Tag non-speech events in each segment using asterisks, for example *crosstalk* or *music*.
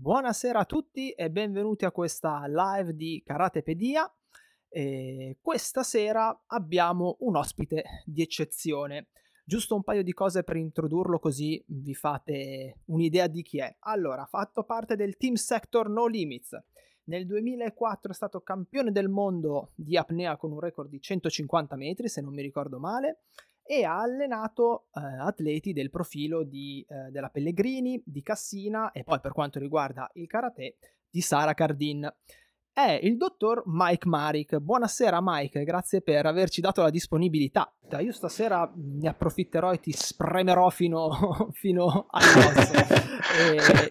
Buonasera a tutti e benvenuti a questa live di Karatepedia. E questa sera abbiamo un ospite di eccezione. Giusto un paio di cose per introdurlo così vi fate un'idea di chi è. Allora, ha fatto parte del Team Sector No Limits. Nel 2004 è stato campione del mondo di apnea con un record di 150 metri, se non mi ricordo male e ha allenato eh, atleti del profilo di, eh, della Pellegrini, di Cassina e poi per quanto riguarda il karate di Sara Cardin è il dottor Mike Marik. Buonasera Mike, grazie per averci dato la disponibilità. Io stasera ne approfitterò e ti spremerò fino, *laughs* fino all'osso.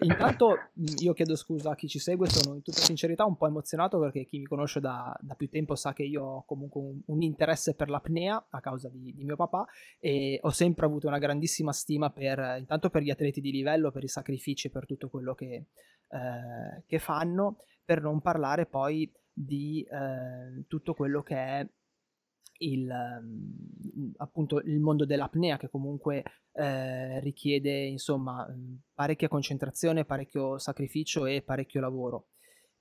*laughs* intanto io chiedo scusa a chi ci segue, sono in tutta sincerità un po' emozionato perché chi mi conosce da, da più tempo sa che io ho comunque un, un interesse per l'apnea a causa di, di, mio papà e ho sempre avuto una grandissima stima per, intanto per gli atleti di livello, per i sacrifici, per tutto quello che, eh, che fanno per non parlare poi di eh, tutto quello che è il, mm, appunto il mondo dell'apnea che comunque eh, richiede insomma parecchia concentrazione, parecchio sacrificio e parecchio lavoro.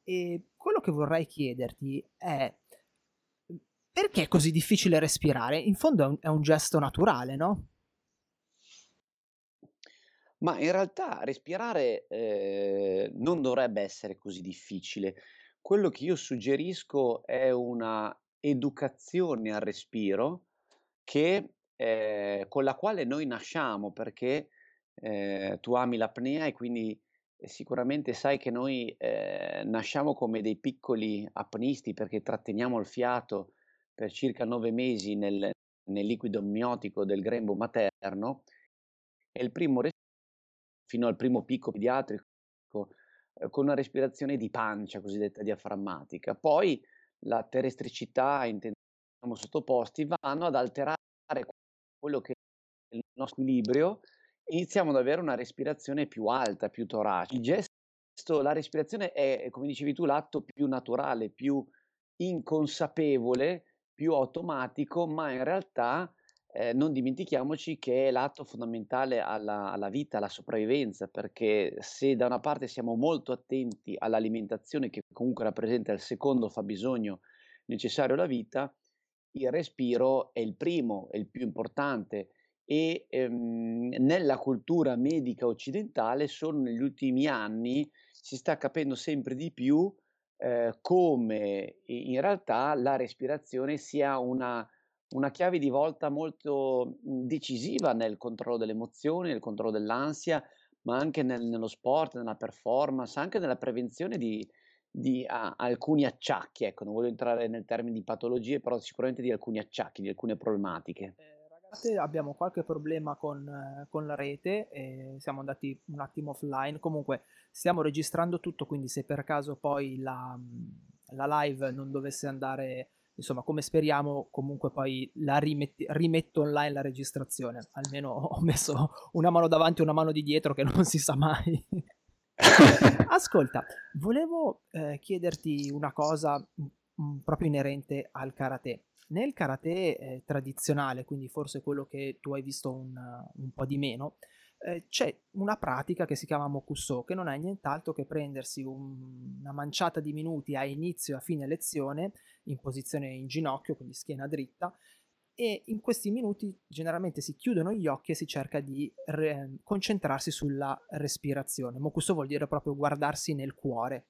E quello che vorrei chiederti è perché è così difficile respirare? In fondo è un, è un gesto naturale, no? Ma in realtà respirare, ehm, non dovrebbe essere così difficile. Quello che io suggerisco è una educazione al respiro che ehm, con la quale noi nasciamo, perché, ehm, tu ami l'apnea e quindi, sicuramente sai che noi, ehm, nasciamo come dei piccoli apnisti perché tratteniamo il fiato per circa 9 mesi nel nel liquido amniotico del grembo materno e il primo res fino al primo picco pediatrico, eh, con una respirazione di pancia cosiddetta diaframmatica. Poi la terrestricità, intendiamo sottoposti, vanno ad alterare quello che è il nostro equilibrio e iniziamo ad avere una respirazione più alta, più toracica. Il gesto, la respirazione è, come dicevi tu, l'atto più naturale, più inconsapevole, più automatico, ma in realtà eh, non dimentichiamoci che è l'atto fondamentale alla, alla, vita, alla sopravvivenza, perché se da una parte siamo molto attenti all'alimentazione, che comunque rappresenta il secondo fabbisogno necessario alla vita, il respiro è il primo, è il più importante e ehm, nella cultura medica occidentale solo negli ultimi anni si sta capendo sempre di più eh, come in realtà la respirazione sia una una chiave di volta molto mhmm, decisiva nel controllo delle emozioni, nel controllo dell'ansia, ma anche nel nello sport, nella performance, anche nella prevenzione di di a alcuni acciacchi, ecco, non voglio entrare nel termine di patologie, però sicuramente di alcuni acciacchi, di alcune problematiche. Eh, ragazzi, abbiamo qualche problema con con la rete e siamo andati un attimo offline. Comunque stiamo registrando tutto, quindi se per caso poi la mhmm, la live non dovesse andare insomma, come speriamo, comunque poi la rimetti, rimetto online la registrazione. Almeno ho messo una mano davanti e una mano di dietro, che non si sa mai. *laughs* Ascolta, volevo eh, chiederti una cosa mh, mm, mm, proprio inerente al karate. Nel karate eh, tradizionale, quindi forse quello che tu hai visto un, un po' di meno, eh, c'è una pratica che si chiama Mokuso, che non è nient'altro che prendersi un, una manciata di minuti a inizio e a fine lezione in posizione in ginocchio, quindi schiena dritta, e in questi minuti generalmente si chiudono gli occhi e si cerca di re- concentrarsi sulla respirazione. Mokuso vuol dire proprio guardarsi nel cuore.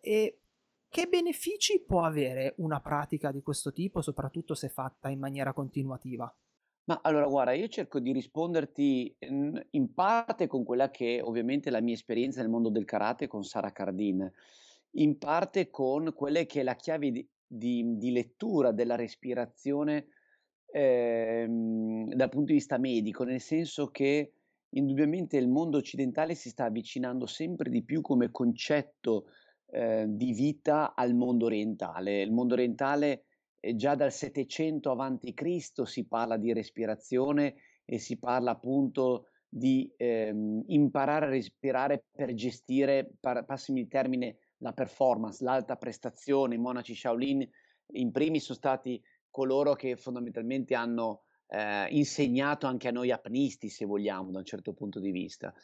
E che benefici può avere una pratica di questo tipo, soprattutto se fatta in maniera continuativa? Ma allora guarda, io cerco di risponderti in, in parte con quella che ovviamente è la mia esperienza nel mondo del karate con Sara Cardin, in parte con quelle che è la chiave di, di, di lettura della respirazione ehm, dal punto di vista medico, nel senso che indubbiamente il mondo occidentale si sta avvicinando sempre di più come concetto eh, di vita al mondo orientale. Il mondo orientale già dal 700 a.C. si parla di respirazione e si parla appunto di ehm, imparare a respirare per gestire, par- passimi il termine, la performance, l'alta prestazione. I monaci Shaolin in primis sono stati coloro che fondamentalmente hanno eh, insegnato anche a noi apnisti, se vogliamo, da un certo punto di vista.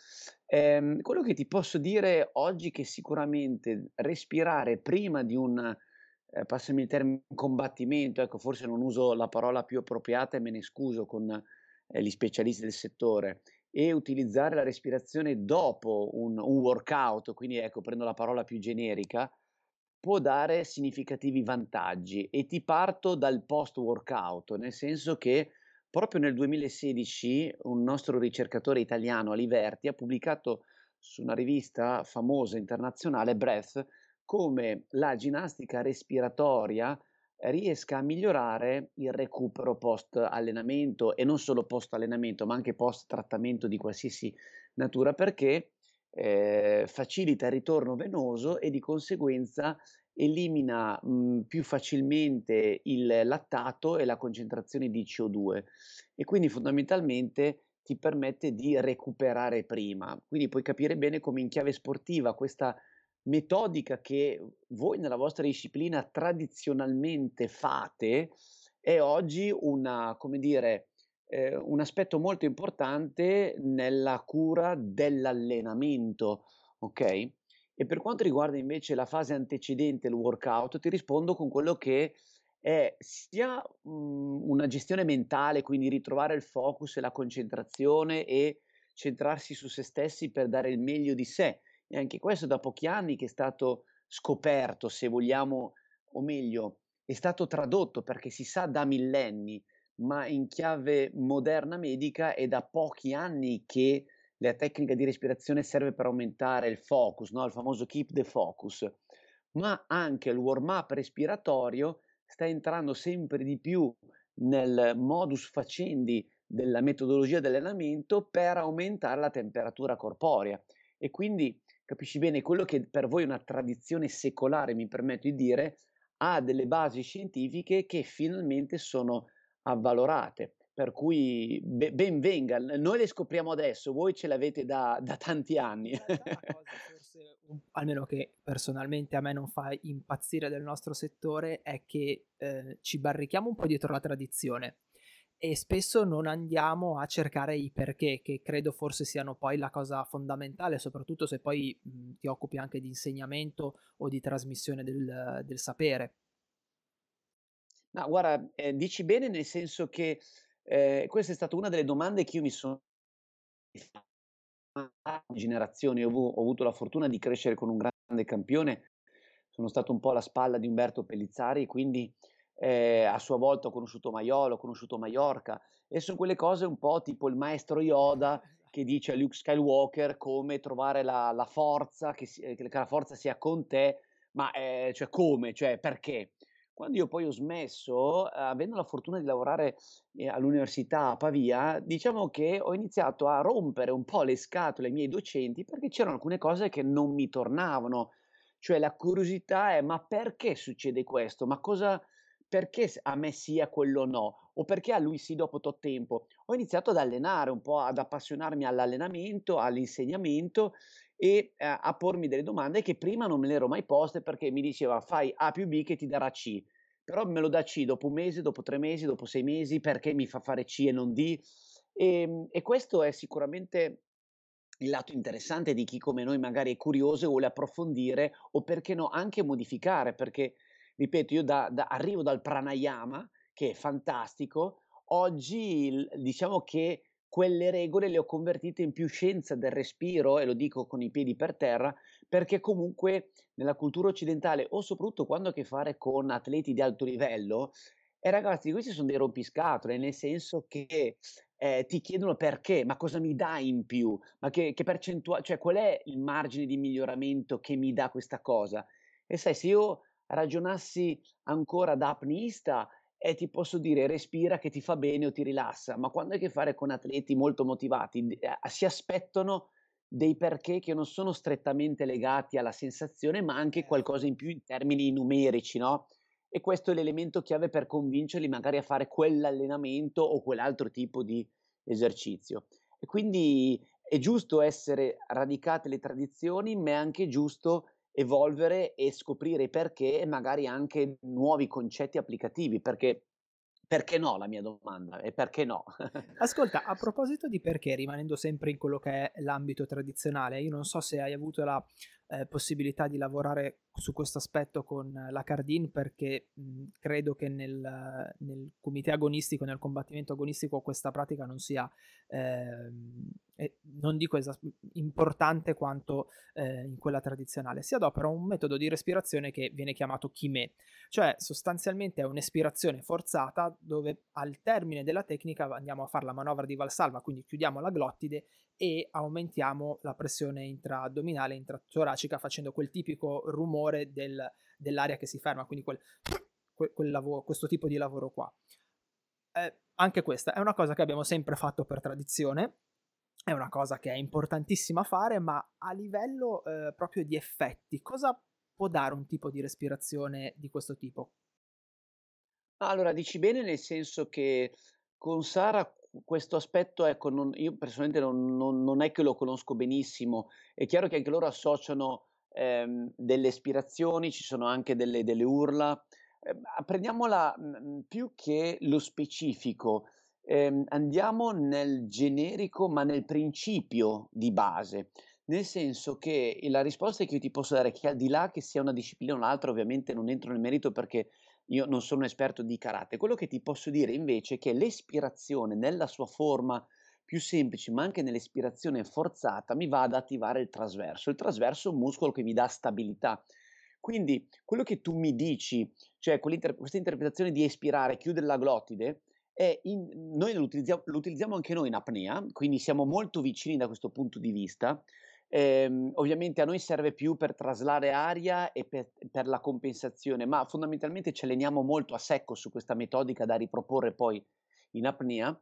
Ehm, quello che ti posso dire oggi è che sicuramente respirare prima di un, eh, passami il termine, combattimento, ecco, forse non uso la parola più appropriata e me ne scuso con eh, gli specialisti del settore, e utilizzare la respirazione dopo un, un workout, quindi ecco, prendo la parola più generica, può dare significativi vantaggi. E ti parto dal post workout, nel senso che proprio nel 2016 un nostro ricercatore italiano, Aliverti, ha pubblicato su una rivista famosa internazionale, Breath, come la ginnastica respiratoria riesca a migliorare il recupero post allenamento e non solo post allenamento, ma anche post trattamento di qualsiasi natura, perché eh, facilita il ritorno venoso e di conseguenza elimina mh, mhmm, più facilmente il lattato e la concentrazione di CO2 e quindi fondamentalmente ti permette di recuperare prima. Quindi puoi capire bene come in chiave sportiva questa metodica che voi nella vostra disciplina tradizionalmente fate è oggi una, come dire, eh, un aspetto molto importante nella cura dell'allenamento, ok? E per quanto riguarda invece la fase antecedente il workout, ti rispondo con quello che è sia mh, una gestione mentale, quindi ritrovare il focus e la concentrazione e centrarsi su se stessi per dare il meglio di sé. E anche questo da pochi anni che è stato scoperto, se vogliamo, o meglio, è stato tradotto perché si sa da millenni ma in chiave moderna medica è da pochi anni che la tecnica di respirazione serve per aumentare il focus, no? il famoso keep the focus, ma anche il warm up respiratorio sta entrando sempre di più nel modus facendi della metodologia dell'allenamento per aumentare la temperatura corporea e quindi capisci bene quello che per voi è una tradizione secolare, mi permetto di dire, ha delle basi scientifiche che finalmente sono avvalorate. Per cui be- ben venga, noi le scopriamo adesso, voi ce l'avete da, da tanti anni. forse, almeno che personalmente a me non fa impazzire del nostro settore, è che eh, ci barrichiamo un po' dietro la tradizione e spesso non andiamo a cercare i perché, che credo forse siano poi la cosa fondamentale, soprattutto se poi mh, ti occupi anche di insegnamento o di trasmissione del, del sapere. No, guarda, eh, dici bene nel senso che eh, questa è stata una delle domande che io mi sono *laughs* generazioni, ho, ho avuto la fortuna di crescere con un grande campione, sono stato un po' alla spalla di Umberto Pellizzari, quindi eh, a sua volta ho conosciuto Maiolo, ho conosciuto Mallorca e sono quelle cose un po' tipo il maestro Yoda che dice a Luke Skywalker come trovare la, la forza, che, si, che, la forza sia con te, ma eh, cioè come, cioè perché? Quando io poi ho smesso, eh, avendo la fortuna di lavorare eh, all'università a Pavia, diciamo che ho iniziato a rompere un po' le scatole ai miei docenti perché c'erano alcune cose che non mi tornavano. Cioè la curiosità è ma perché succede questo? Ma cosa, perché a me sia quello no? O perché a lui sì dopo tot tempo? Ho iniziato ad allenare un po', ad appassionarmi all'allenamento, all'insegnamento e eh, a pormi delle domande che prima non me le ero mai poste perché mi diceva fai A più B che ti darà C, però me lo dà C dopo un mese, dopo tre mesi, dopo sei mesi, perché mi fa fare C e non D? E, ehm, e questo è sicuramente il lato interessante di chi come noi magari è curioso e vuole approfondire o perché no anche modificare, perché ripeto, io da, da, arrivo dal pranayama, che è fantastico, oggi diciamo che quelle regole le ho convertite in più scienza del respiro, e lo dico con i piedi per terra, perché comunque nella cultura occidentale, o soprattutto quando ho a che fare con atleti di alto livello, e ragazzi, questi sono dei rompiscatole, nel senso che eh, ti chiedono perché, ma cosa mi dà in più, ma che, che percentuale, cioè qual è il margine di miglioramento che mi dà questa cosa? E sai, se io ragionassi ancora da apnista, e ti posso dire respira che ti fa bene o ti rilassa, ma quando hai a che fare con atleti molto motivati, eh, si aspettano dei perché che non sono strettamente legati alla sensazione, ma anche certo. qualcosa in più in termini numerici, no? E questo è l'elemento chiave per convincerli magari a fare quell'allenamento o quell'altro tipo di esercizio. E quindi è giusto essere radicate le tradizioni, ma è anche giusto evolvere e scoprire perché e magari anche nuovi concetti applicativi, perché perché no la mia domanda, e perché no? *laughs* Ascolta, a proposito di perché, rimanendo sempre in quello che è l'ambito tradizionale, io non so se hai avuto la eh, possibilità di lavorare su questo aspetto con la Cardin perché mh, credo che nel, nel comité agonistico, nel combattimento agonistico questa pratica non sia, eh, non dico esas- importante quanto eh, in quella tradizionale. Si adopera un metodo di respirazione che viene chiamato chimè, cioè sostanzialmente è un'espirazione forzata dove al termine della tecnica andiamo a fare la manovra di Valsalva, quindi chiudiamo la glottide e aumentiamo la pressione intraaddominale intratoracica facendo quel tipico rumore del, dell'aria che si ferma, quindi quel, quel lavoro, questo tipo di lavoro qua. Eh, anche questa è una cosa che abbiamo sempre fatto per tradizione, è una cosa che è importantissima fare, ma a livello eh, proprio di effetti, cosa può dare un tipo di respirazione di questo tipo? Allora, dici bene nel senso che con Sara questo aspetto, ecco, non, io personalmente non, non, non, è che lo conosco benissimo. È chiaro che anche loro associano ehm, delle ispirazioni, ci sono anche delle, delle urla. Eh, prendiamola mh, più che lo specifico, ehm, andiamo nel generico, ma nel principio di base. Nel senso che la risposta che io ti posso dare è che al di là che sia una disciplina o un'altra, ovviamente non entro nel merito perché io non sono un esperto di karate. Quello che ti posso dire invece è che l'espirazione nella sua forma più semplice, ma anche nell'espirazione forzata, mi va ad attivare il trasverso. Il trasverso è un muscolo che mi dà stabilità. Quindi quello che tu mi dici, cioè questa interpretazione di espirare, chiudere la glottide, in, noi lo utilizziamo, lo utilizziamo anche noi in apnea, quindi siamo molto vicini da questo punto di vista. Ehm, ovviamente a noi serve più per traslare aria e per, per, la compensazione, ma fondamentalmente ci alleniamo molto a secco su questa metodica da riproporre poi in apnea.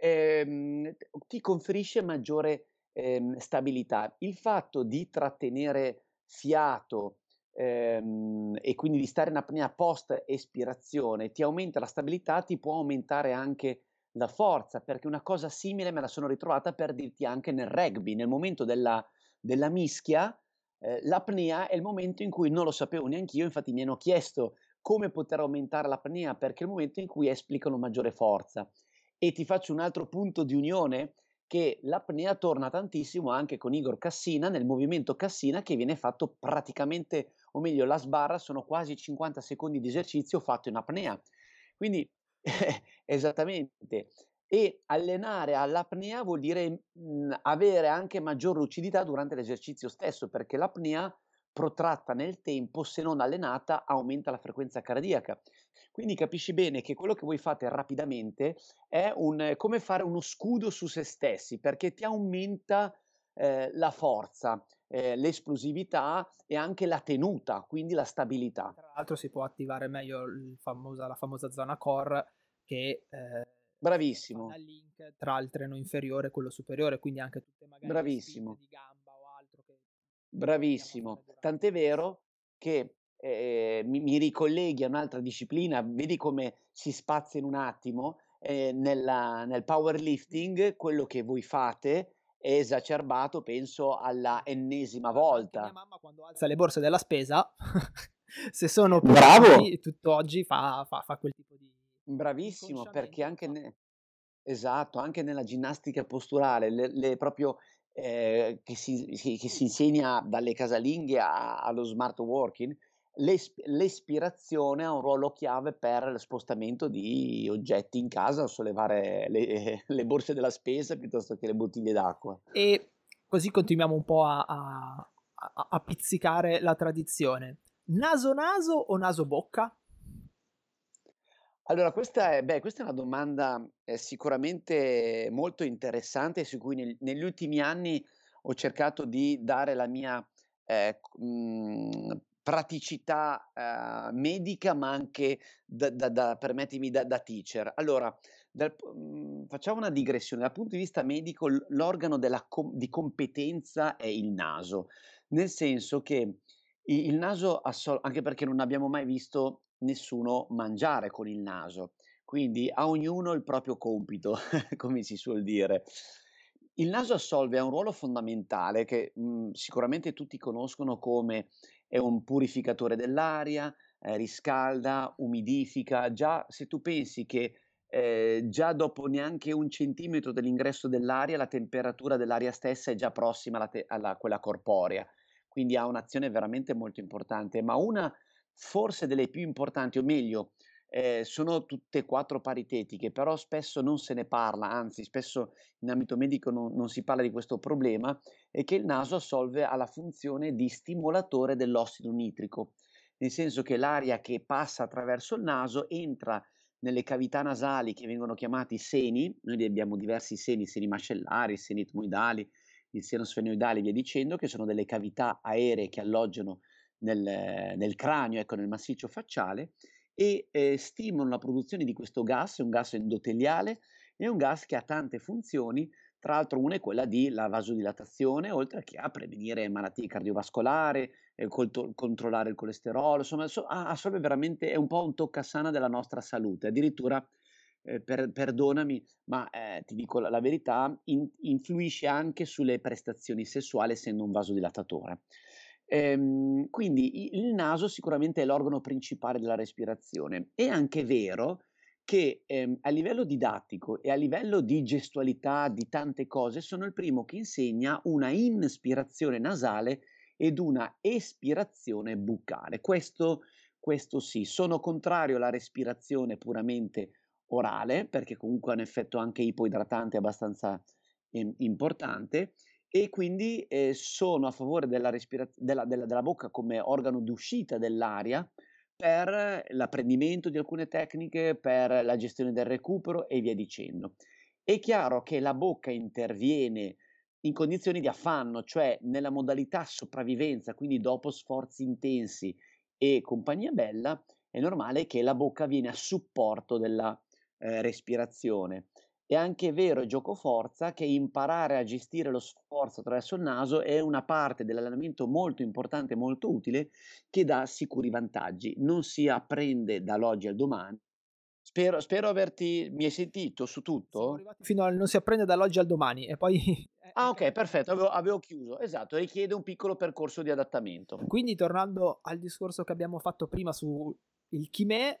Ehm, ti conferisce maggiore ehm, stabilità. Il fatto di trattenere fiato ehm, e quindi di stare in apnea post espirazione ti aumenta la stabilità, ti può aumentare anche la forza, perché una cosa simile me la sono ritrovata per dirti anche nel rugby, nel momento della della mischia, eh, l'apnea è il momento in cui non lo sapevo neanche io, infatti mi hanno chiesto come poter aumentare l'apnea perché è il momento in cui esplicano maggiore forza. E ti faccio un altro punto di unione che l'apnea torna tantissimo anche con Igor Cassina nel movimento Cassina che viene fatto praticamente, o meglio, la sbarra sono quasi 50 secondi di esercizio fatto in apnea. Quindi *laughs* esattamente, e allenare all'apnea vuol dire mh, avere anche maggior lucidità durante l'esercizio stesso, perché l'apnea protratta nel tempo, se non allenata, aumenta la frequenza cardiaca. Quindi capisci bene che quello che voi fate rapidamente è un, come fare uno scudo su se stessi, perché ti aumenta eh, la forza, eh, l'esplosività e anche la tenuta, quindi la stabilità. Tra l'altro si può attivare meglio famosa, la famosa zona core che... Eh Bravissimo. link tra il treno inferiore e quello superiore, quindi anche tutte magari Bravissimo. altro. Che Bravissimo. Tant'è vero che eh, mi, mi, ricolleghi a un'altra disciplina, vedi come si spazia in un attimo. Eh, nella, nel powerlifting quello che voi fate è esacerbato, penso, alla ennesima volta. Mia mamma quando alza le borse della spesa, *laughs* se sono Bravo! tutto oggi fa, fa, fa quel tipo di Bravissimo, perché anche ne esatto, anche nella ginnastica posturale, le le proprio, ehm, che si che si insegna dalle casalinghe a allo smart working, l'es l'espirazione ha un ruolo chiave per lo spostamento di oggetti in casa sollevare le *laughs* le borse della spesa piuttosto che le bottiglie d'acqua. E così continuiamo un po' a a a pizzicare la tradizione. Naso naso o naso bocca? Allora questa è beh, questa è una domanda, ehm, sicuramente molto interessante su cui neg negli ultimi anni ho cercato di dare la mia, ehm, c mhmm, praticità, ehm, medica, ma anche da da da permettimi, da da teacher. Allora, dal p mhmm, facciamo una digressione. Dal punto di vista medico l'organo della com di competenza è il naso, nel senso che il naso assol anche perché non abbiamo mai visto nessuno mangiare con il naso. Quindi a ognuno il proprio compito, *laughs* come si suol dire. Il naso assolve a un ruolo fondamentale che mh, sicuramente tutti conoscono come è un purificatore dell'aria, eh, riscalda, umidifica. Già se tu pensi che eh, già dopo neanche un centimetro dell'ingresso dell'aria, la temperatura dell'aria stessa è già prossima alla te- alla, quella corporea, quindi ha un'azione veramente molto importante, ma una forse delle più importanti, o meglio, eh, sono tutte e quattro paritetiche, però spesso non se ne parla, anzi spesso in ambito medico non, non si parla di questo problema, è che il naso assolve alla funzione di stimolatore dell'ossido nitrico, nel senso che l'aria che passa attraverso il naso entra nelle cavità nasali che vengono chiamati seni, noi abbiamo diversi seni, seni mascellari, seni etmoidali, il seno sfenoidale e via dicendo, che sono delle cavità aeree che alloggiano nel, nel cranio, ecco, nel massiccio facciale, e eh, stimolano la produzione di questo gas, è un gas endoteliale, è un gas che ha tante funzioni, tra l'altro una è quella di la vasodilatazione, oltre che a prevenire malattie cardiovascolari, eh, controllare il colesterolo, insomma, so- assolve veramente, è un po' un toccasana della nostra salute, addirittura, eh, per- perdonami, ma eh, ti dico la, la verità, in- influisce anche sulle prestazioni sessuali essendo un vasodilatatore. Ehm, quindi il naso sicuramente è l'organo principale della respirazione. È anche vero che ehm, a livello didattico e a livello di gestualità di tante cose sono il primo che insegna una inspirazione nasale ed una espirazione buccale. Questo, questo sì, sono contrario alla respirazione puramente orale perché comunque ha un effetto anche ipoidratante abbastanza eh, importante e quindi eh, sono a favore della, respira- della, della, della bocca come organo d'uscita dell'aria per l'apprendimento di alcune tecniche, per la gestione del recupero e via dicendo. È chiaro che la bocca interviene in condizioni di affanno, cioè nella modalità sopravvivenza, quindi dopo sforzi intensi e compagnia bella, è normale che la bocca viene a supporto della eh, respirazione. È anche vero, gioco forza, che imparare a gestire lo sforzo attraverso il naso è una parte dell'allenamento molto importante molto utile che dà sicuri vantaggi. Non si apprende dall'oggi al domani, Spero, spero averti. Mi hai sentito su tutto? Fino al non si apprende dall'oggi al domani e poi. *laughs* ah, ok, perfetto. Avevo, avevo, chiuso. Esatto, richiede un piccolo percorso di adattamento. Quindi, tornando al discorso che abbiamo fatto prima su il chimè,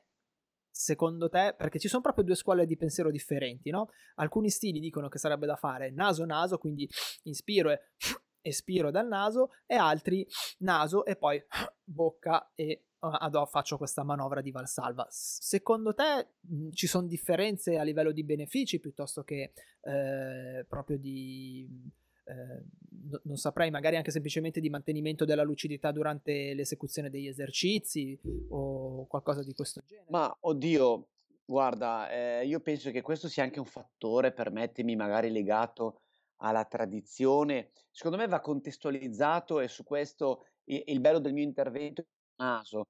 secondo te, perché ci sono proprio due scuole di pensiero differenti, no? Alcuni stili dicono che sarebbe da fare naso-naso, quindi inspiro e espiro dal naso, e altri naso e poi bocca e uh, faccio questa manovra di Valsalva. Secondo te ci sono differenze a livello di benefici piuttosto che eh, proprio di... Eh, non saprei, magari anche semplicemente di mantenimento della lucidità durante l'esecuzione degli esercizi o qualcosa di questo genere. Ma oddio, guarda, eh, io penso che questo sia anche un fattore, permettimi, magari legato alla tradizione. Secondo me va contestualizzato e su questo il, il bello del mio intervento è naso,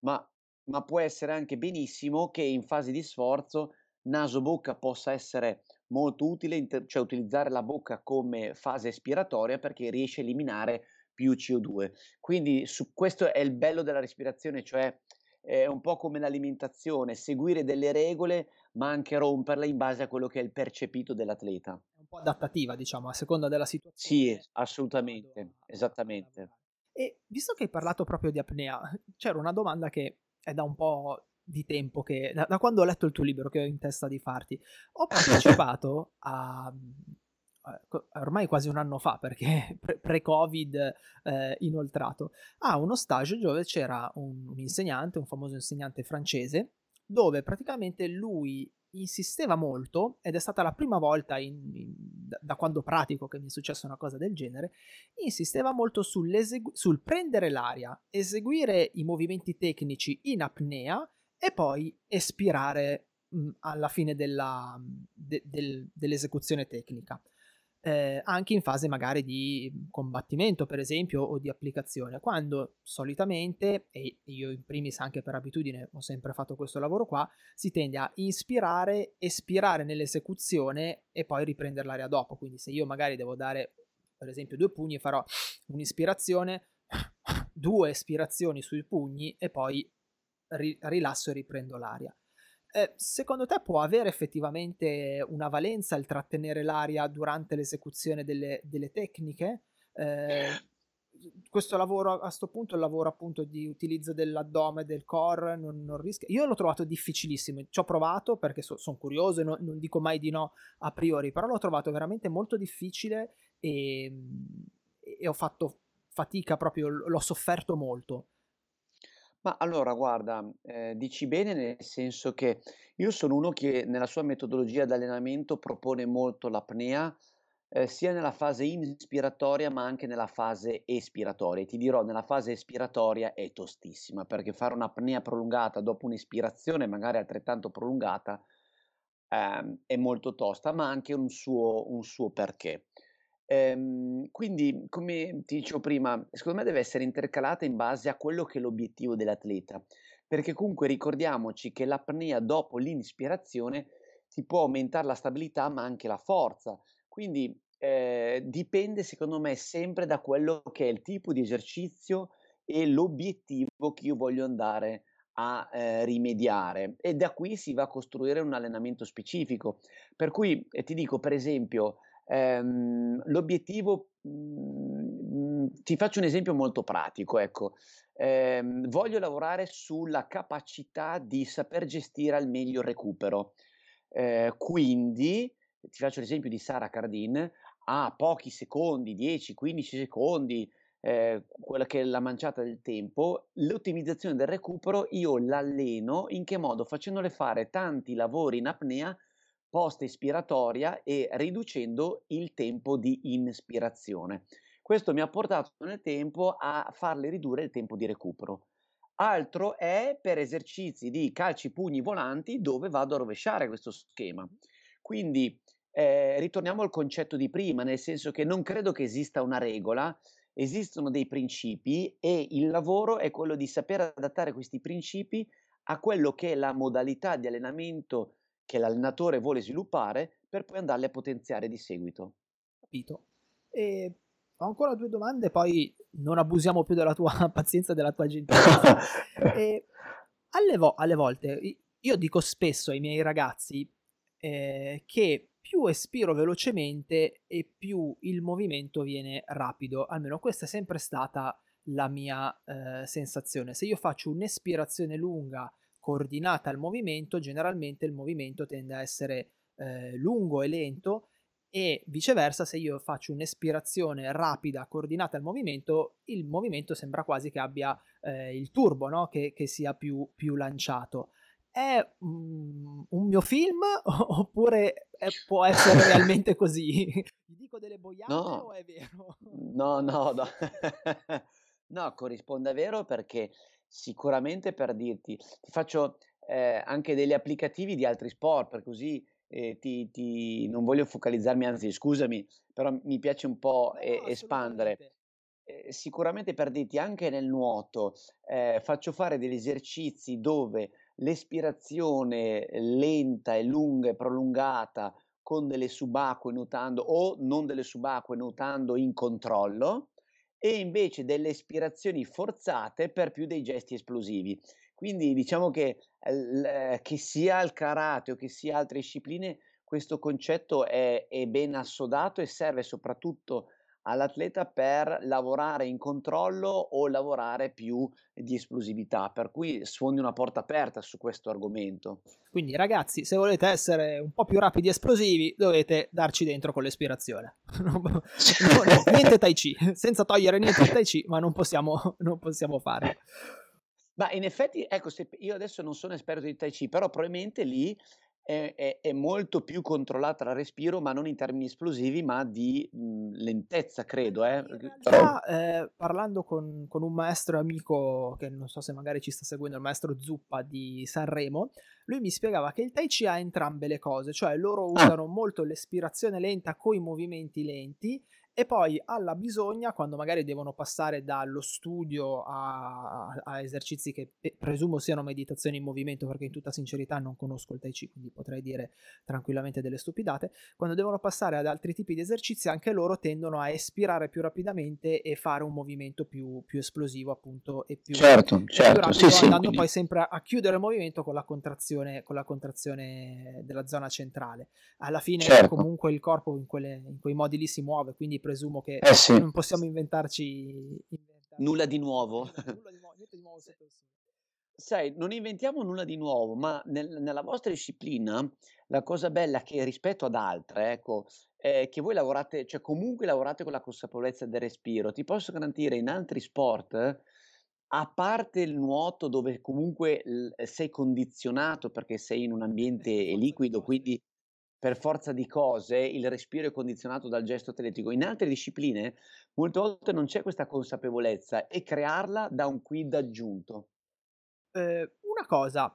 ma, ma può essere anche benissimo che in fase di sforzo naso-bocca possa essere molto utile, inter- cioè utilizzare la bocca come fase espiratoria perché riesce a eliminare più CO2. Quindi su questo è il bello della respirazione, cioè è un po' come l'alimentazione, seguire delle regole ma anche romperle in base a quello che è il percepito dell'atleta. È un po' adattativa, diciamo, a seconda della situazione. Sì, assolutamente, esattamente. E visto che hai parlato proprio di apnea, c'era una domanda che è da un po' di tempo che, da, da, quando ho letto il tuo libro che ho in testa di farti, ho *laughs* partecipato a, ormai quasi un anno fa, perché *laughs* pre-Covid eh, inoltrato, a uno stage dove c'era un, un insegnante, un famoso insegnante francese, dove praticamente lui insisteva molto, ed è stata la prima volta in, in, da, quando pratico che mi è successa una cosa del genere, insisteva molto sul prendere l'aria, eseguire i movimenti tecnici in apnea e poi espirare mh, alla fine della, de, del, dell'esecuzione tecnica eh, anche in fase magari di combattimento, per esempio, o di applicazione, quando solitamente, e io in primis anche per abitudine ho sempre fatto questo lavoro qua, si tende a inspirare, espirare nell'esecuzione e poi riprendere l'aria dopo. Quindi se io magari devo dare, per esempio, due pugni, farò un'ispirazione, *sniffs* due espirazioni sui pugni e poi ri- rilasso e riprendo l'aria. Eh, secondo te può avere effettivamente una valenza il trattenere l'aria durante l'esecuzione delle, delle tecniche? Eh, questo lavoro a questo punto, il lavoro appunto di utilizzo dell'addome, del core, non, non rischia. Io l'ho trovato difficilissimo. Ci ho provato perché so, sono curioso e no, non dico mai di no a priori, però l'ho trovato veramente molto difficile e, e ho fatto fatica proprio, l'ho sofferto molto. Ma allora, guarda, eh, dici bene nel senso che io sono uno che nella sua metodologia di allenamento propone molto l'apnea eh, sia nella fase inspiratoria ma anche nella fase espiratoria. ti dirò, nella fase espiratoria è tostissima perché fare un'apnea prolungata dopo un'ispirazione magari altrettanto prolungata ehm, è molto tosta, ma anche un suo, un suo perché. Ehm, quindi, come ti dicevo prima, secondo me deve essere intercalata in base a quello che è l'obiettivo dell'atleta, perché comunque ricordiamoci che l'apnea dopo l'inspirazione ti può aumentare la stabilità ma anche la forza, quindi eh, dipende secondo me sempre da quello che è il tipo di esercizio e l'obiettivo che io voglio andare a eh, rimediare e da qui si va a costruire un allenamento specifico. Per cui eh, ti dico, per esempio, ehm, l'obiettivo, mh, mhmm, ti faccio un esempio molto pratico, ecco, ehm, voglio lavorare sulla capacità di saper gestire al meglio il recupero. Eh, quindi ti faccio l'esempio di Sara Cardin, a pochi secondi, 10-15 secondi, eh, quella che è la manciata del tempo, l'ottimizzazione del recupero io l'alleno in che modo? Facendole fare tanti lavori in apnea post espiratoria e riducendo il tempo di inspirazione. Questo mi ha portato nel tempo a farle ridurre il tempo di recupero. Altro è per esercizi di calci pugni volanti dove vado a rovesciare questo schema. Quindi eh, ritorniamo al concetto di prima, nel senso che non credo che esista una regola, esistono dei principi e il lavoro è quello di saper adattare questi principi a quello che è la modalità di allenamento che l'allenatore vuole sviluppare per poi andarli a potenziare di seguito. Capito. E ho ancora due domande, poi non abusiamo più della tua *laughs* pazienza e della tua gentilezza. *laughs* alle, vo- alle volte io dico spesso ai miei ragazzi eh, che più espiro velocemente e più il movimento viene rapido. Almeno questa è sempre stata la mia eh, sensazione. Se io faccio un'espirazione lunga coordinata al movimento, generalmente il movimento tende a essere eh, lungo e lento e viceversa se io faccio un'espirazione rapida coordinata al movimento, il movimento sembra quasi che abbia eh, il turbo, no? che, che, sia più, più lanciato è un, un mio film *laughs* oppure è, può essere realmente *laughs* così? Dico delle boiate no. o è vero? No, no, no. *laughs* no, corrisponde a vero perché sicuramente per dirti, ti faccio eh, anche degli applicativi di altri sport, per così eh, ti, ti, non voglio focalizzarmi, anzi scusami, però mi piace un po' no, eh, espandere. sicuramente per dirti, anche nel nuoto eh, faccio fare degli esercizi dove l'espirazione lenta e lunga e prolungata con delle subacquee nuotando o non delle subacquee nuotando in controllo e invece delle espirazioni forzate per più dei gesti esplosivi. Quindi diciamo che, eh, che sia il karate o che sia altre discipline, questo concetto è, è ben assodato e serve soprattutto all'atleta per lavorare in controllo o lavorare più di esplosività, per cui sfondi una porta aperta su questo argomento. Quindi ragazzi, se volete essere un po' più rapidi e esplosivi, dovete darci dentro con l'espirazione. *laughs* *laughs* niente Tai Chi, senza togliere niente al Tai Chi, ma non possiamo, *laughs* non possiamo fare. Ma in effetti, ecco, io adesso non sono esperto di Tai Chi, però probabilmente lì è, è, è, molto più controllata la respiro, ma non in termini esplosivi, ma di mh, mhmm, lentezza, credo. Eh. Realtà, eh, parlando con, con, un maestro amico, che non so se magari ci sta seguendo, il maestro Zuppa di Sanremo, lui mi spiegava che il Tai Chi ha entrambe le cose, cioè loro ah. usano ah. molto l'espirazione lenta con i movimenti lenti e poi alla bisogna, quando magari devono passare dallo studio a, a, esercizi che presumo siano meditazioni in movimento, perché in tutta sincerità non conosco il Tai Chi, quindi potrei dire tranquillamente delle stupidate, quando devono passare ad altri tipi di esercizi anche loro tendono a espirare più rapidamente e fare un movimento più, più esplosivo appunto e più, certo, e certo, più rapido, sì, andando sì, poi sempre a chiudere il movimento con la contrazione, con la contrazione della zona centrale. Alla fine certo. comunque il corpo in, quelle, in quei modi lì si muove, quindi presumo che eh sì. non possiamo inventarci, inventarci nulla di nuovo. Nulla di, nuovo, niente di nuovo Sai, non inventiamo nulla di nuovo, ma nel, nella vostra disciplina la cosa bella che rispetto ad altre, ecco, è che voi lavorate, cioè comunque lavorate con la consapevolezza del respiro. Ti posso garantire in altri sport, a parte il nuoto dove comunque sei condizionato perché sei in un ambiente liquido, quindi per forza di cose il respiro è condizionato dal gesto atletico. In altre discipline molte volte non c'è questa consapevolezza e crearla da un quid aggiunto. Eh, una cosa,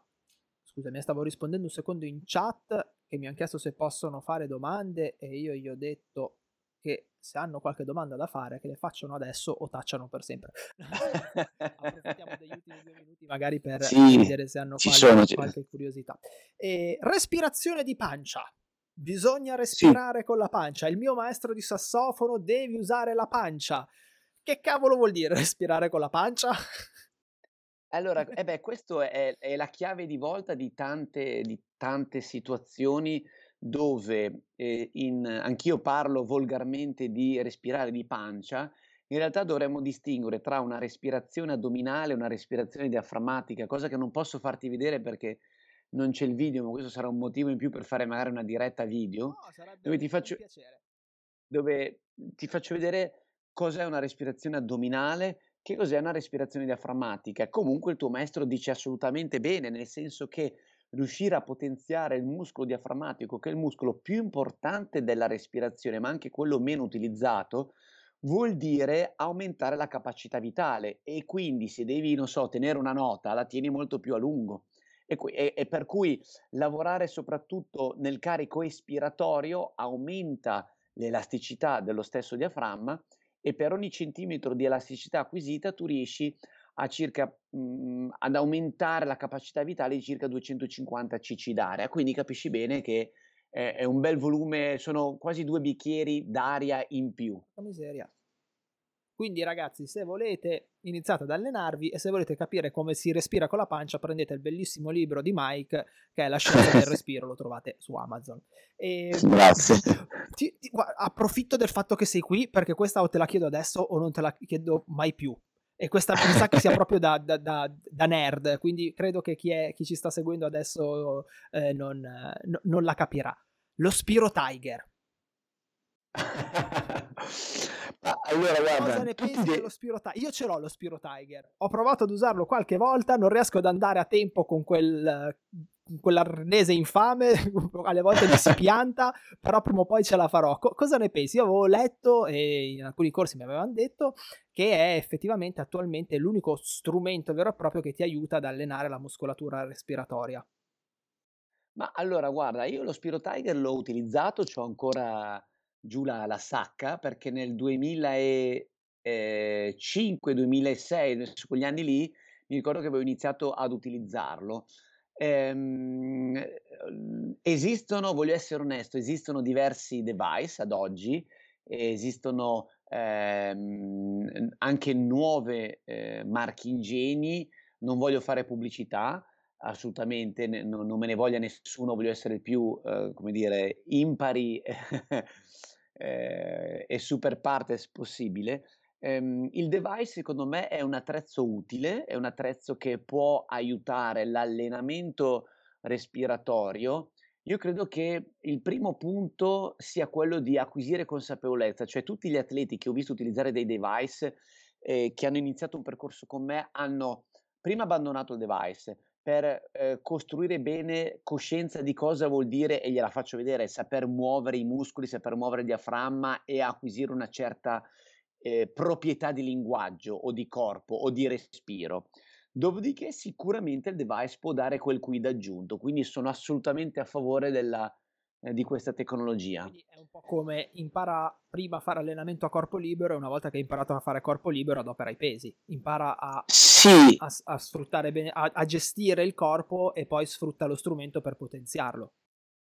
scusami, stavo rispondendo un secondo in chat che mi hanno chiesto se possono fare domande e io gli ho detto che se hanno qualche domanda da fare che le facciano adesso o tacciano per sempre. *laughs* Approfittiamo degli ultimi due minuti magari per sì, vedere se hanno qualche, sono, qualche curiosità. E, respirazione di pancia. Bisogna respirare sì. con la pancia. Il mio maestro di sassofono devi usare la pancia. Che cavolo vuol dire *laughs* respirare con la pancia? Allora, *laughs* eh beh, questo è, è la chiave di volta di tante, di tante situazioni dove eh, in, anch'io parlo volgarmente di respirare di pancia, in realtà dovremmo distinguere tra una respirazione addominale e una respirazione diaframmatica, cosa che non posso farti vedere perché non c'è il video, ma questo sarà un motivo in più per fare magari una diretta video, no, dove, ti faccio, dove ti faccio vedere cos'è una respirazione addominale, che cos'è una respirazione diaframmatica. Comunque il tuo maestro dice assolutamente bene, nel senso che riuscire a potenziare il muscolo diaframmatico, che è il muscolo più importante della respirazione, ma anche quello meno utilizzato, vuol dire aumentare la capacità vitale e quindi se devi, non so, tenere una nota, la tieni molto più a lungo. E, e, e per cui lavorare soprattutto nel carico espiratorio aumenta l'elasticità dello stesso diaframma e per ogni centimetro di elasticità acquisita tu riesci a circa, mh, ad aumentare la capacità vitale di circa 250 cc d'aria. Quindi capisci bene che è, è un bel volume, sono quasi due bicchieri d'aria in più. Miseria. Quindi ragazzi, se volete, iniziate ad allenarvi e se volete capire come si respira con la pancia, prendete il bellissimo libro di Mike, che è La scienza del *laughs* respiro, lo trovate su Amazon. E... Grazie. Ti, ti, approfitto del fatto che sei qui, perché questa o te la chiedo adesso o non te la chiedo mai più. E questa mi sa che sia proprio da, da, da, da, nerd, quindi credo che chi, è, chi ci sta seguendo adesso eh, non, no, non la capirà. Lo Spiro Tiger. *laughs* allora, guarda, cosa ne pensi de- dello Spiro Tiger? Io ce l'ho lo Spiro Tiger. Ho provato ad usarlo qualche volta, non riesco ad andare a tempo con quel quell'arnese infame, *laughs* alle volte mi si *laughs* pianta, però prima o poi ce la farò. Co- cosa ne pensi? Io avevo letto e in alcuni corsi mi avevano detto che è effettivamente attualmente l'unico strumento vero e proprio che ti aiuta ad allenare la muscolatura respiratoria. Ma allora, guarda, io lo Spiro Tiger l'ho utilizzato, ho ancora giù la, la sacca perché nel 2005-2006, su quegli anni lì, mi ricordo che avevo iniziato ad utilizzarlo. Ehm, esistono, voglio essere onesto, esistono diversi device ad oggi, esistono ehm, anche nuove eh, marche ingeni, non voglio fare pubblicità, assolutamente, ne, no, non me ne voglia nessuno, voglio essere più, eh, come dire, impari *laughs* eh, e super partes possibile. Um, il device secondo me è un attrezzo utile, è un attrezzo che può aiutare l'allenamento respiratorio. Io credo che il primo punto sia quello di acquisire consapevolezza, cioè tutti gli atleti che ho visto utilizzare dei device eh, che hanno iniziato un percorso con me hanno prima abbandonato il device, per eh, costruire bene coscienza di cosa vuol dire, e gliela faccio vedere, saper muovere i muscoli, saper muovere il diaframma e acquisire una certa eh, proprietà di linguaggio o di corpo o di respiro. Dopodiché sicuramente il device può dare quel quid aggiunto, quindi sono assolutamente a favore della, di questa tecnologia. Quindi è un po' come impara prima a fare allenamento a corpo libero e una volta che hai imparato a fare corpo libero adopera i pesi, impara a, sì. a, a sfruttare bene, a, a, gestire il corpo e poi sfrutta lo strumento per potenziarlo.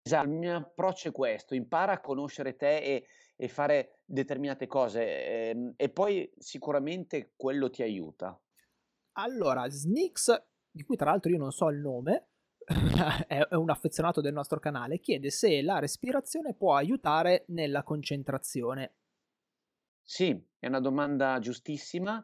Esatto, il mio approccio è questo, impara a conoscere te e, e fare determinate cose e, ehm, e poi sicuramente quello ti aiuta. Allora, Snix, di cui tra l'altro io non so il nome, *laughs* è un affezionato del nostro canale, chiede se la respirazione può aiutare nella concentrazione. Sì, è una domanda giustissima.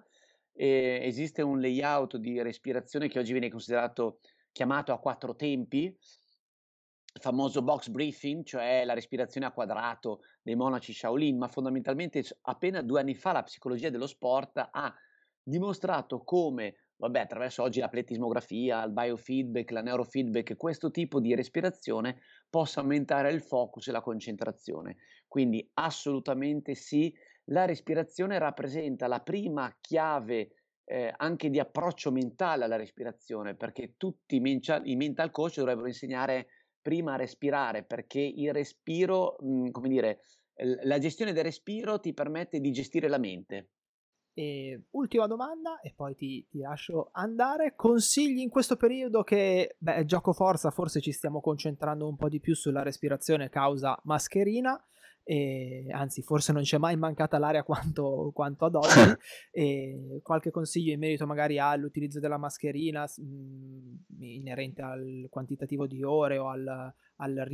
Ehm, esiste un layout di respirazione che oggi viene considerato chiamato a quattro tempi, il famoso box breathing, cioè la respirazione a quadrato dei monaci Shaolin, ma fondamentalmente appena 2 anni fa la psicologia dello sport ha dimostrato come, vabbè, attraverso oggi la pletismografia, il biofeedback, la neurofeedback, questo tipo di respirazione possa aumentare il focus e la concentrazione. Quindi assolutamente sì, la respirazione rappresenta la prima chiave, ehm, anche di approccio mentale alla respirazione, perché tutti i mental i mental coach dovrebbero insegnare prima a respirare, perché il respiro, mhmm, come dire, la gestione del respiro ti permette di gestire la mente. E ultima domanda e poi ti, ti lascio andare. Consigli in questo periodo che, beh, gioco forza, forse ci stiamo concentrando un po' di più sulla respirazione causa mascherina. E, anzi, forse non c'è mai mancata l'aria quanto, quanto ad oggi. *laughs* e qualche consiglio in merito magari all'utilizzo della mascherina mh, mm, inerente al quantitativo di ore o al, al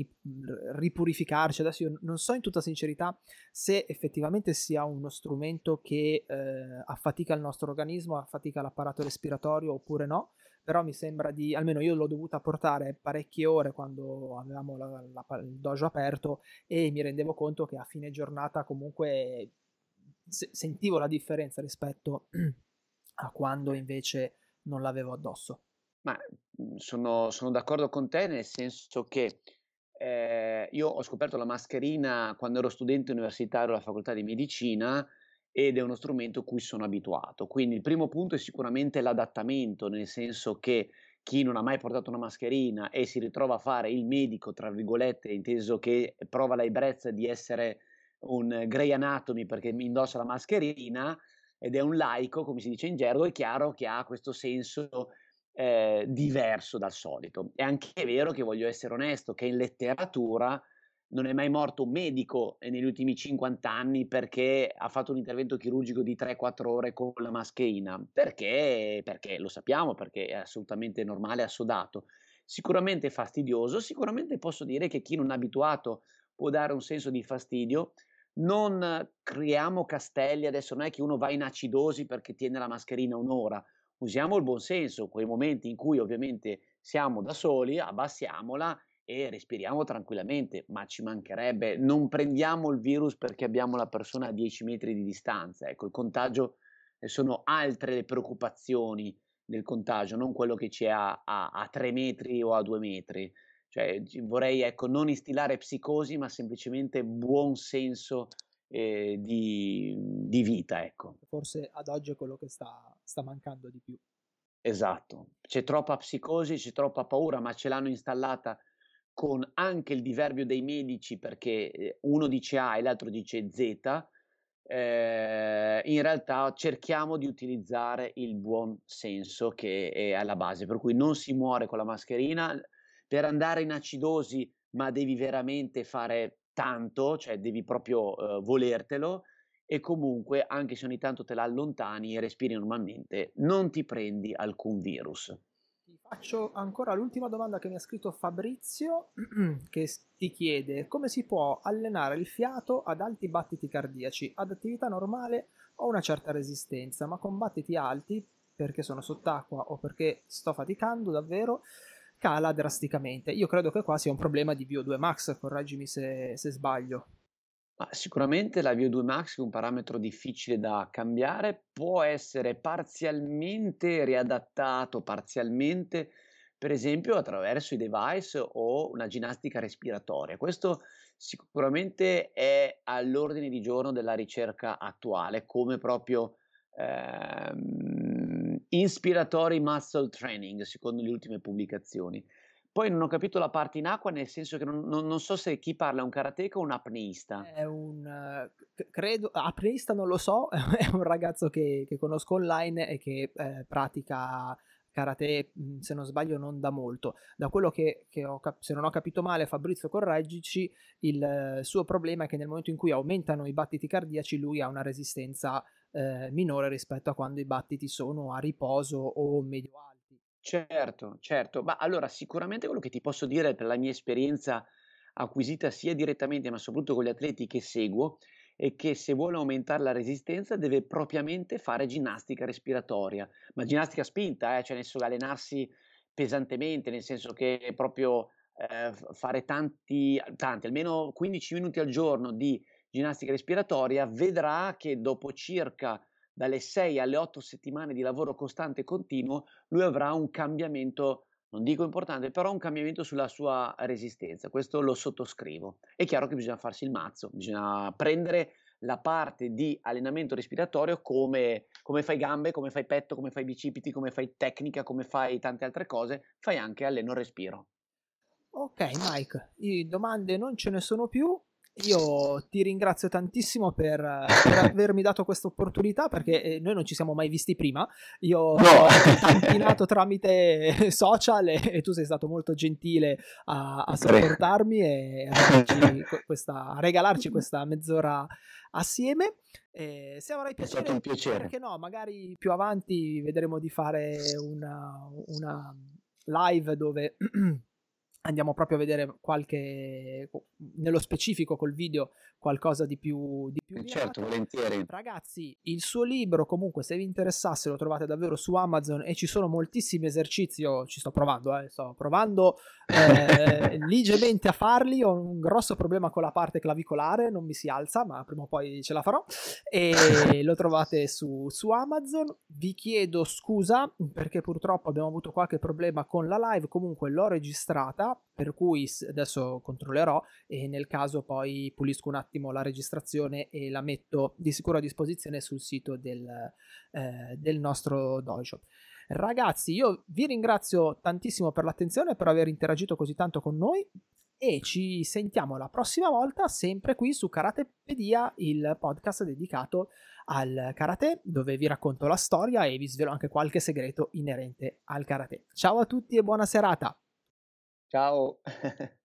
ripurificarci. Adesso io non so in tutta sincerità se effettivamente sia uno strumento che eh, affatica il nostro organismo, affatica l'apparato respiratorio oppure no, però mi sembra di, almeno io l'ho dovuta portare parecchie ore quando avevamo la, la, il dojo aperto e mi rendevo conto che a fine giornata comunque se, sentivo la differenza rispetto *clears throat* a quando invece non l'avevo addosso. Ma mhmm, sono, sono d'accordo con te nel senso che eh, io ho scoperto la mascherina quando ero studente universitario alla facoltà di medicina ed è uno strumento cui sono abituato. Quindi il primo punto è sicuramente l'adattamento, nel senso che chi non ha mai portato una mascherina e si ritrova a fare il medico, tra virgolette, inteso che prova l'ebbrezza di essere un grey anatomy perché mi indossa la mascherina ed è un laico, come si dice in gergo, è chiaro che ha questo senso eh, diverso dal solito. È anche vero che voglio essere onesto, che in letteratura non è mai morto un medico negli ultimi 50 anni perché ha fatto un intervento chirurgico di 3-4 ore con la mascherina, perché, perché lo sappiamo, perché è assolutamente normale, assodato. Sicuramente fastidioso, sicuramente posso dire che chi non è abituato può dare un senso di fastidio. Non creiamo castelli, adesso non è che uno va in acidosi perché tiene la mascherina un'ora, usiamo il buon senso, quei momenti in cui ovviamente siamo da soli, abbassiamola e respiriamo tranquillamente, ma ci mancherebbe, non prendiamo il virus perché abbiamo la persona a 10 metri di distanza, ecco, il contagio eh, sono altre le preoccupazioni del contagio, non quello che c'è a, a, a 3 metri o a 2 metri. Cioè, vorrei ecco, non instillare psicosi, ma semplicemente buon senso eh, di, di, vita. Ecco. Forse ad oggi è quello che sta, sta mancando di più. Esatto, c'è troppa psicosi, c'è troppa paura, ma ce l'hanno installata con anche il diverbio dei medici perché eh, uno dice A e l'altro dice Z. Eh, in realtà cerchiamo di utilizzare il buon senso che è alla base, per cui non si muore con la mascherina per andare in acidosi, ma devi veramente fare tanto, cioè devi proprio uh, volertelo e comunque anche se ogni tanto te la allontani e respiri normalmente, non ti prendi alcun virus. Faccio ancora l'ultima domanda che mi ha scritto Fabrizio, *clears throat* che ti chiede come si può allenare il fiato ad alti battiti cardiaci, ad attività normale ho una certa resistenza, ma con battiti alti, perché sono sott'acqua o perché sto faticando davvero, cala drasticamente. Io credo che qua sia un problema di VO2 Max, correggimi se, se sbaglio. Sicuramente la VO2 Max è un parametro difficile da cambiare, può essere parzialmente riadattato, parzialmente per esempio attraverso i device o una ginnastica respiratoria. Questo sicuramente è all'ordine di giorno della ricerca attuale, come proprio ehm, inspiratory muscle training, secondo le ultime pubblicazioni. Poi non ho capito la parte in acqua, nel senso che non, non, non so se chi parla è un karateka o un apneista. È un, uh, credo, apneista non lo so, *laughs* è un ragazzo che, che conosco online e che eh, pratica karate, mhmm, se non sbaglio, non da molto. Da quello che, che ho se non ho capito male, Fabrizio correggici, il suo problema è che nel momento in cui aumentano i battiti cardiaci lui ha una resistenza eh, minore rispetto a quando i battiti sono a riposo o medio alti. Certo, certo. Ma allora sicuramente quello che ti posso dire per la mia esperienza acquisita sia direttamente ma soprattutto con gli atleti che seguo e che se vuole aumentare la resistenza deve propriamente fare ginnastica respiratoria, ma ginnastica spinta, eh, cioè nel senso allenarsi pesantemente, nel senso che proprio eh, fare tanti, tanti, almeno 15 minuti al giorno di ginnastica respiratoria, vedrà che dopo circa dalle 6 alle 8 settimane di lavoro costante e continuo, lui avrà un cambiamento non dico importante, però un cambiamento sulla sua resistenza. Questo lo sottoscrivo. È chiaro che bisogna farsi il mazzo, bisogna prendere la parte di allenamento respiratorio come, come fai gambe, come fai petto, come fai bicipiti, come fai tecnica, come fai tante altre cose, fai anche alleno respiro. Ok Mike, domande non ce ne sono più, io ti ringrazio tantissimo per, per *laughs* avermi dato questa opportunità perché eh, noi non ci siamo mai visti prima. Io ho *laughs* tampinato tramite social e, e, tu sei stato molto gentile a, a supportarmi e a, *laughs* questa, a, regalarci questa mezz'ora assieme. E se avrai piacere, è un piacere. Perché no, magari più avanti vedremo di fare una, una live dove *clears throat* andiamo proprio a vedere qualche nello specifico col video qualcosa di più di più certo volentieri. Ragazzi il suo libro comunque se vi interessasse lo trovate davvero su Amazon e ci sono moltissimi esercizi. Io ci sto provando eh, sto provando eh, *laughs* leggermente a farli. Ho un grosso problema con la parte clavicolare non mi si alza ma prima o poi ce la farò. E *laughs* lo trovate su, su Amazon. Vi chiedo scusa perché purtroppo abbiamo avuto qualche problema con la live. Comunque l'ho registrata per cui adesso controllerò e nel caso poi pulisco un attimo la registrazione e la metto di sicuro a disposizione sul sito del, eh, del nostro dojo. Ragazzi, io vi ringrazio tantissimo per l'attenzione, per aver interagito così tanto con noi e ci sentiamo la prossima volta sempre qui su Karatepedia, il podcast dedicato al karate, dove vi racconto la storia e vi svelo anche qualche segreto inerente al karate. Ciao a tutti e buona serata! Ciao. *laughs*